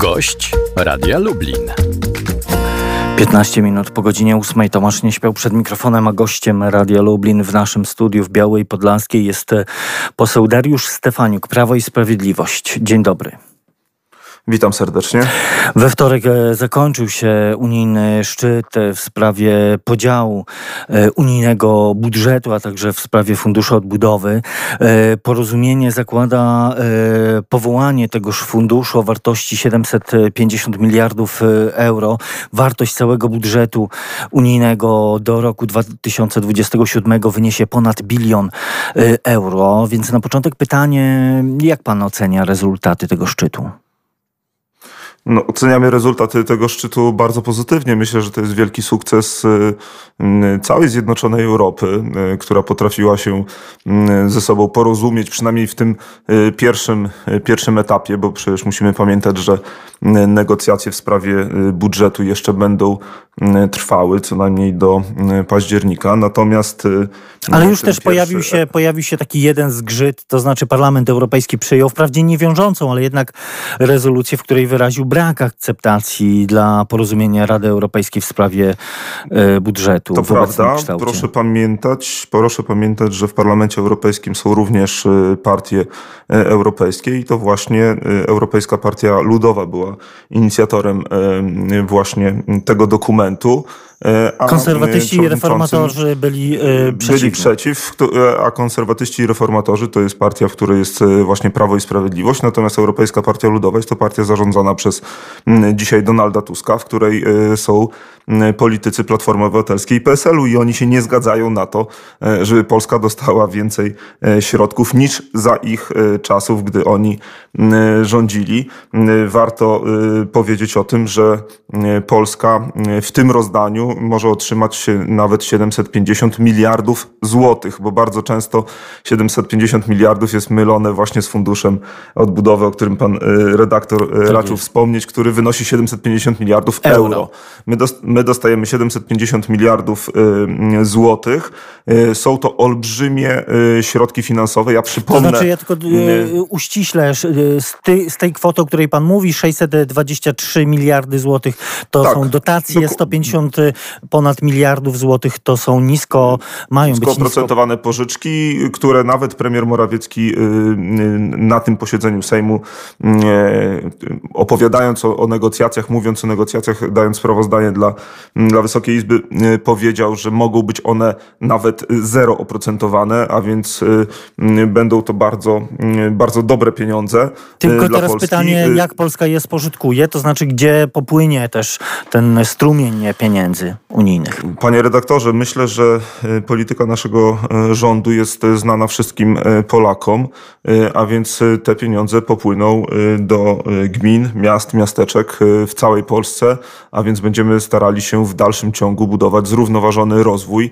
Gość Radia Lublin. 15 minut po godzinie 8 Tomasz nie śpiał przed mikrofonem, a gościem Radia Lublin w naszym studiu w Białej Podlaskiej jest poseł Dariusz Stefaniuk, Prawo i Sprawiedliwość. Dzień dobry. Witam serdecznie. We wtorek e, zakończył się unijny szczyt e, w sprawie podziału e, unijnego budżetu, a także w sprawie funduszu odbudowy. Porozumienie zakłada powołanie tegoż funduszu o wartości 750 miliardów euro. Wartość całego budżetu unijnego do roku 2027 wyniesie ponad bilion euro. Więc na początek pytanie, jak pan ocenia rezultaty tego szczytu? No, oceniamy rezultaty tego szczytu bardzo pozytywnie. Myślę, że to jest wielki sukces y, y, całej Zjednoczonej Europy, y, która potrafiła się ze sobą porozumieć, przynajmniej w tym pierwszym, pierwszym etapie, bo przecież musimy pamiętać, że negocjacje w sprawie budżetu jeszcze będą trwały co najmniej do października. Natomiast. Ale już też pojawił, się, pojawił się taki jeden zgrzyt, to znaczy Parlament Europejski przyjął wprawdzie niewiążącą, ale jednak rezolucję, w której wyraził brak akceptacji dla porozumienia Rady Europejskiej w sprawie e, budżetu. To prawda. Proszę pamiętać, proszę pamiętać, że w Parlamencie Europejskim są również e, partie e, europejskie i to właśnie Europejska Partia Ludowa była inicjatorem właśnie tego dokumentu. A konserwatyści i reformatorzy byli e, przeciw. Byli przeciw, a konserwatyści i reformatorzy to jest partia, w której jest właśnie Prawo i Sprawiedliwość, natomiast Europejska Partia Ludowa jest to partia zarządzana przez dzisiaj Donalda Tuska, w której są politycy Platformy Obywatelskiej i PSL-u i oni się nie zgadzają na to, żeby Polska dostała więcej środków niż za ich czasów, gdy oni rządzili. Warto powiedzieć o tym, że Polska w tym rozdaniu może otrzymać nawet 750 miliardów złotych, bo bardzo często 750 miliardów jest mylone właśnie z funduszem odbudowy, o którym pan redaktor tak raczył jest. Wspomnieć, który wynosi 750 miliardów euro. euro. My, my dostajemy 750 miliardów y, złotych. Są to olbrzymie środki finansowe. Ja przypomnę... To znaczy, ja tylko uściślę, z tej, z tej kwoty, o której pan mówi, 623 miliardy złotych to tak, są dotacje, 150 ponad miliardów złotych to są nisko, mają nisko być nisko oprocentowane pożyczki, które nawet premier Morawiecki y, y, na tym posiedzeniu Sejmu y, opowiadając o, o negocjacjach, mówiąc o negocjacjach, dając sprawozdanie dla, dla Wysokiej Izby, powiedział, że mogą być one nawet zero oprocentowane, a więc będą to bardzo, bardzo dobre pieniądze. Tylko teraz Polski. pytanie, jak Polska je spożytkuje, to znaczy gdzie popłynie też ten strumień pieniędzy unijnych. Panie redaktorze, myślę, że polityka naszego rządu jest znana wszystkim Polakom, a więc te pieniądze popłyną do gmin, miast, miasteczek w całej Polsce, a więc będziemy starali się w dalszym ciągu budować zrównoważony rozwój.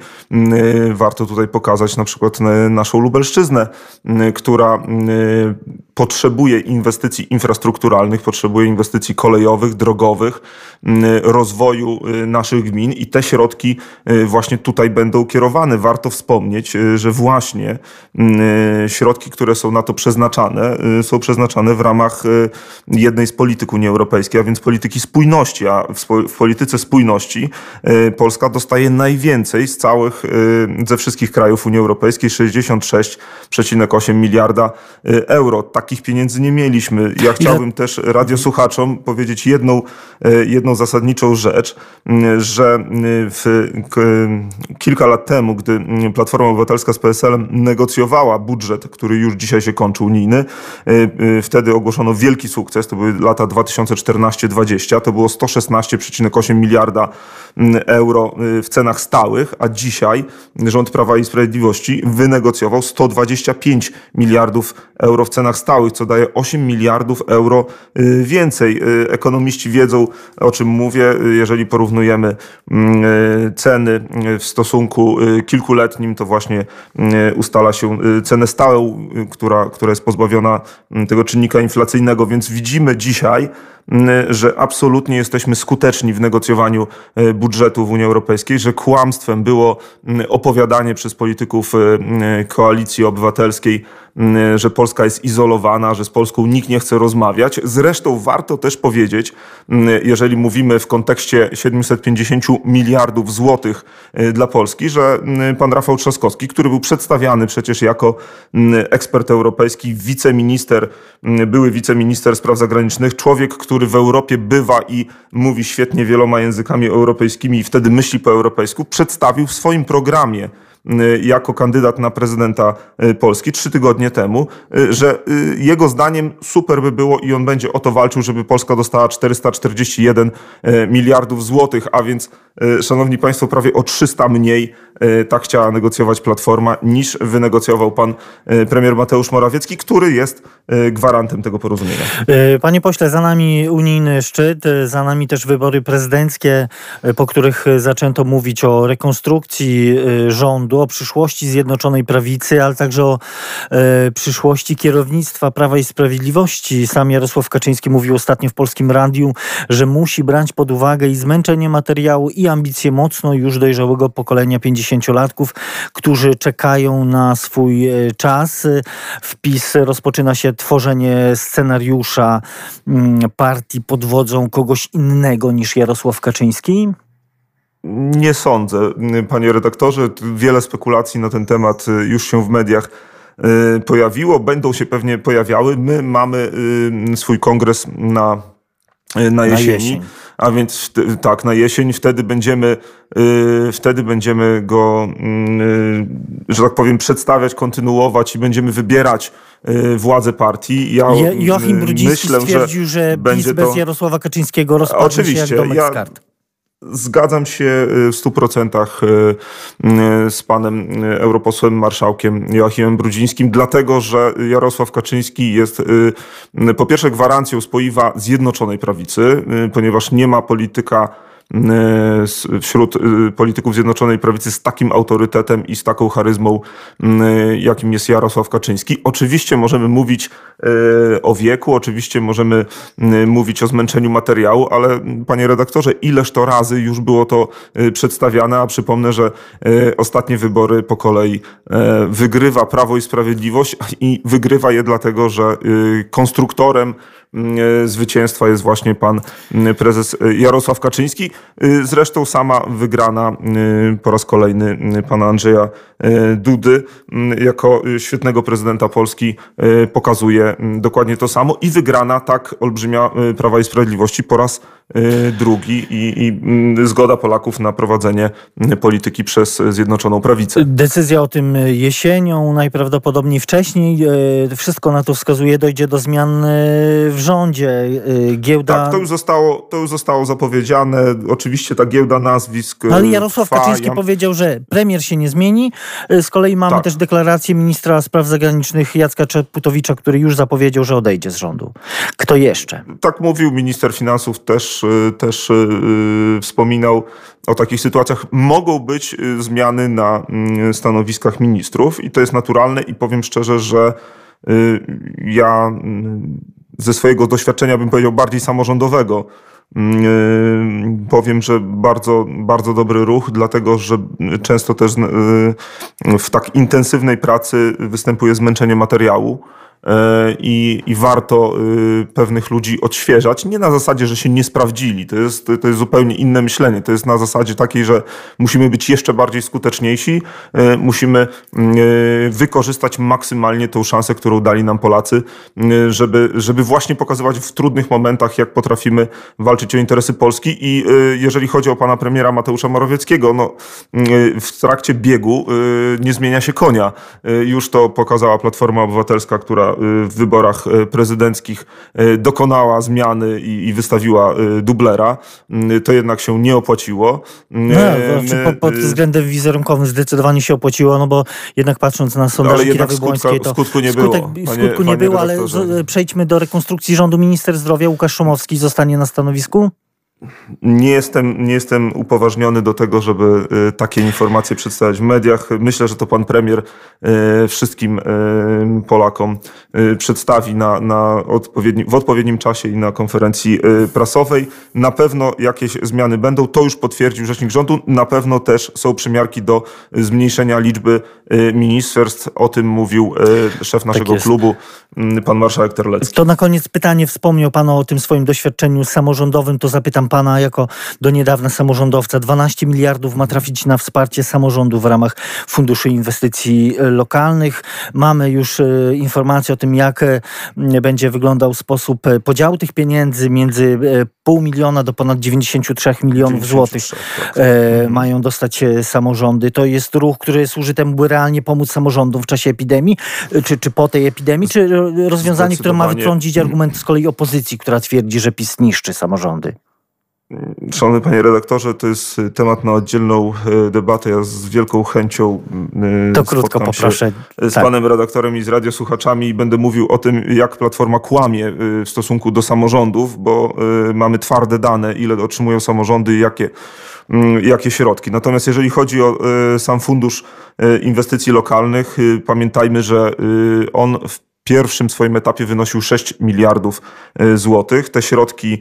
Warto tutaj pokazać na przykład naszą Lubelszczyznę, która potrzebuje inwestycji infrastrukturalnych, potrzebuje inwestycji kolejowych, drogowych, rozwoju naszych gmin i te środki y, właśnie tutaj będą kierowane. Warto wspomnieć, y, że właśnie y, środki, które są na to przeznaczane, są przeznaczane w ramach jednej z polityk Unii Europejskiej, a więc polityki spójności. A w polityce spójności Polska dostaje najwięcej z całych, ze wszystkich krajów Unii Europejskiej, 66,8 miliarda euro. Takich pieniędzy nie mieliśmy. Ja chciałbym też radiosłuchaczom powiedzieć jedną, jedną zasadniczą rzecz, że w, kilka lat temu, gdy Platforma Obywatelska z PSL-em negocjowała budżet, który już dzisiaj się kończy, unijny, y, y, wtedy ogłoszono wielki sukces, to były lata 2014-2020, to było 116,8 miliarda euro w cenach stałych, a dzisiaj rząd Prawa i Sprawiedliwości wynegocjował 125 miliardów euro w cenach stałych, co daje 8 miliardów euro więcej. Ekonomiści wiedzą, o czym mówię, jeżeli porównujemy Mm, ceny w stosunku kilkuletnim, to właśnie ustala się cenę stałą, która, która jest pozbawiona mm, tego czynnika inflacyjnego, więc widzimy dzisiaj, mm, że absolutnie jesteśmy skuteczni w negocjowaniu budżetu w Unii Europejskiej, że kłamstwem było opowiadanie przez polityków koalicji obywatelskiej że Polska jest izolowana, że z Polską nikt nie chce rozmawiać. Zresztą warto też powiedzieć, jeżeli mówimy w kontekście 750 miliardów złotych dla Polski, że pan Rafał Trzaskowski, który był przedstawiany przecież jako ekspert europejski, wiceminister, były wiceminister spraw zagranicznych, człowiek, który w Europie bywa i mówi świetnie wieloma językami europejskimi i wtedy myśli po europejsku, przedstawił w swoim programie Y, jako kandydat na prezydenta y, Polski trzy tygodnie temu, y, że jego zdaniem super by było i on będzie o to walczył, żeby Polska dostała 441 miliardów złotych, a więc, szanowni państwo, prawie o 300 mniej tak chciała negocjować Platforma, niż wynegocjował pan premier Mateusz Morawiecki, który jest gwarantem tego porozumienia. Panie pośle, za nami unijny szczyt, za nami też wybory prezydenckie, po których zaczęto mówić o rekonstrukcji rządu, o przyszłości Zjednoczonej Prawicy, ale także o e, przyszłości kierownictwa Prawa i Sprawiedliwości. Sam Jarosław Kaczyński mówił ostatnio w Polskim Radiu, że musi brać pod uwagę i zmęczenie materiału i ambicje mocno już dojrzałego pokolenia 50-latków, którzy czekają na swój e, czas. Wpis rozpoczyna się tworzenie scenariusza mm, partii pod wodzą kogoś innego niż Jarosław Kaczyński. Nie sądzę, panie redaktorze. Wiele spekulacji na ten temat y, już się w mediach y, pojawiło, będą się pewnie pojawiały. My mamy y, swój kongres na, na jesieni. Na jesień. A więc tak, na jesień wtedy będziemy, wtedy będziemy go, że tak powiem, przedstawiać, kontynuować i będziemy wybierać władzę partii. Ja Joachim Brudziński myślę, stwierdził, że, że PiS bez to... Jarosława Kaczyńskiego rozpadnie Oczywiście, się jak domek ja, z kart. Zgadzam się y, w stu procentach y, y, z panem europosłem marszałkiem Joachimem Brudzińskim, dlatego że Jarosław Kaczyński jest po pierwsze gwarancją spoiwa Zjednoczonej Prawicy, ponieważ nie ma polityka wśród y, polityków Zjednoczonej Prawicy z takim autorytetem i z taką charyzmą, y, jakim jest Jarosław Kaczyński. Oczywiście możemy mówić o wieku, oczywiście możemy mówić o zmęczeniu materiału, ale panie redaktorze, ileż to razy już było to przedstawiane, a przypomnę, że ostatnie wybory po kolei wygrywa Prawo i Sprawiedliwość i wygrywa je dlatego, że konstruktorem zwycięstwa jest właśnie pan prezes Jarosław Kaczyński. E, zresztą sama wygrana po raz kolejny pana Andrzeja Dudy jako świetnego prezydenta Polski pokazuje dokładnie to samo. I wygrana tak olbrzymia Prawa i Sprawiedliwości po raz drugi i, i zgoda Polaków na prowadzenie polityki przez Zjednoczoną Prawicę. Decyzja o tym jesienią, najprawdopodobniej wcześniej. Wszystko na to wskazuje, dojdzie do zmian w rządzie. Y, giełda... Tak, to już, zostało, to już zostało zapowiedziane. Oczywiście ta giełda nazwisk. Ale Jarosław Kaczyński ja... powiedział, że premier się nie zmieni. Y, z kolei mamy tak. też deklarację ministra spraw zagranicznych Jacka Czeputowicza, który już zapowiedział, że odejdzie z rządu. Kto jeszcze? Tak mówił minister finansów, też, y, też yy, wspominał o takich sytuacjach. Mogą być zmiany na mm, stanowiskach ministrów i to jest naturalne i powiem szczerze, że ja mm, ze swojego doświadczenia, bym powiedział, bardziej samorządowego, mm, y, powiem, że bardzo, bardzo dobry ruch, dlatego że często też y, w tak intensywnej pracy występuje zmęczenie materiału. E, i, i warto y, pewnych ludzi odświeżać. Nie na zasadzie, że się nie sprawdzili. To jest, to jest zupełnie inne myślenie. To jest na zasadzie takiej, że musimy być jeszcze bardziej skuteczniejsi, e, musimy mm, e, wykorzystać maksymalnie tą szansę, którą dali nam Polacy, żeby, żeby właśnie pokazywać w trudnych momentach, jak potrafimy walczyć o interesy Polski. I jeżeli chodzi o pana premiera Mateusza Morawieckiego, no, w trakcie biegu nie zmienia się konia. Już to pokazała Platforma Obywatelska, która w wyborach e, prezydenckich e, dokonała zmiany i, i wystawiła e, dublera, mm, to jednak się nie opłaciło. Mm, no, znaczy pod, pod względem wizerunkowym zdecydowanie się opłaciło, no bo jednak patrząc na sondaże no, Błońskiej, to skutku nie skutek, było. Panie, skutku nie było, ale przejdźmy do rekonstrukcji rządu. Minister zdrowia Łukasz Szumowski zostanie na stanowisku? Nie jestem, nie jestem upoważniony do tego, żeby y, takie informacje przedstawiać w mediach. Myślę, że to pan premier y, wszystkim y, Polakom przedstawi na, na odpowiedni, w odpowiednim czasie i na konferencji prasowej. Na pewno jakieś zmiany będą. To już potwierdził rzecznik rządu. Na pewno też są przymiarki do zmniejszenia liczby ministerstw. O tym mówił szef naszego tak klubu, pan marszałek Terlecki. To na koniec pytanie. Wspomniał pan o tym swoim doświadczeniu samorządowym. To zapytam pana jako do niedawna samorządowca. 12 miliardów ma trafić na wsparcie samorządu w ramach Funduszu Inwestycji Lokalnych. Mamy już e, informacje o tym, jak e, będzie wyglądał sposób e, podziału tych pieniędzy między pół miliona do ponad 93 milionów złotych tak. mają dostać samorządy. To jest ruch, który służy temu, by realnie pomóc samorządom w czasie epidemii, czy, czy po tej epidemii, czy rozwiązanie, które ma wytrącić argument z kolei opozycji, która twierdzi, że PiS niszczy samorządy? Szanowny panie redaktorze, to jest temat na oddzielną e, debatę. Ja z wielką chęcią e, to krótko poproszę. z tak. panem redaktorem i z radiosłuchaczami i będę mówił o tym, jak Platforma kłamie w stosunku do samorządów, bo mamy twarde dane, ile otrzymują samorządy i jakie, jakie środki. Natomiast jeżeli chodzi o sam Fundusz Inwestycji Lokalnych, pamiętajmy, że on w pierwszym swoim etapie wynosił 6 miliardów e, złotych. Te środki,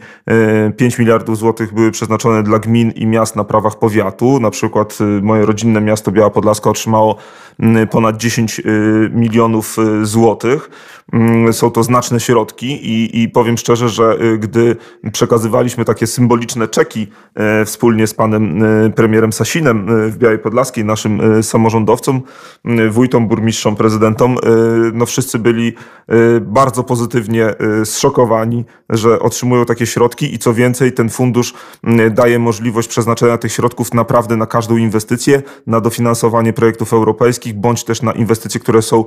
5 e, miliardów złotych były przeznaczone dla gmin i miast na prawach powiatu. Na przykład e, moje rodzinne miasto Biała Podlaska otrzymało ponad 10 milionów złotych. Są to znaczne środki i, i powiem szczerze, że gdy przekazywaliśmy takie symboliczne czeki wspólnie z panem premierem Sasinem w Białej Podlaskiej, naszym samorządowcom, wójtom, burmistrzom, prezydentom, no wszyscy byli bardzo pozytywnie y, zszokowani, że otrzymują takie środki i co więcej, ten fundusz y, daje możliwość przeznaczenia tych środków naprawdę na każdą inwestycję, na dofinansowanie projektów europejskich, bądź też na inwestycje, które są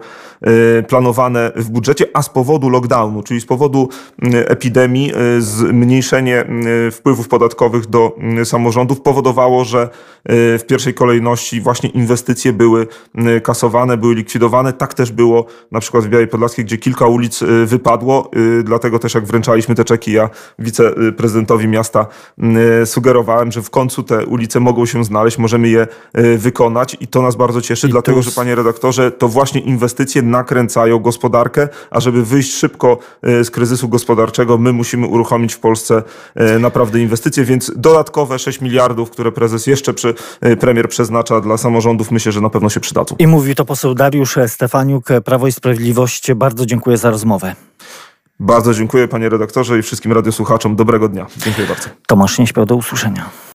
planowane w budżecie, a z powodu lockdownu, czyli z powodu epidemii, zmniejszenie wpływów podatkowych do samorządów powodowało, że w pierwszej kolejności właśnie inwestycje były kasowane, były likwidowane. Tak też było na przykład w Białej Podlaskiej gdzie kilka ulic y, wypadło, y, dlatego też jak wręczaliśmy te czeki, ja wiceprezydentowi miasta y, sugerowałem, że w końcu te ulice mogą się znaleźć, możemy je wykonać i to nas bardzo cieszy, I dlatego że panie redaktorze, to właśnie inwestycje nakręcają gospodarkę, a żeby wyjść szybko z kryzysu gospodarczego, my musimy uruchomić w Polsce naprawdę inwestycje, więc dodatkowe 6 miliardów, które prezes jeszcze przy, premier przeznacza dla samorządów, myślę, że na pewno się przydadzą. I mówi to poseł Dariusz Stefaniuk, Prawo i Sprawiedliwość. Bardzo dziękuję za rozmowę. Bardzo dziękuję panie redaktorze i wszystkim radiosłuchaczom. Dobrego dnia. Dziękuję bardzo. Tomasz nie śpiał do usłyszenia.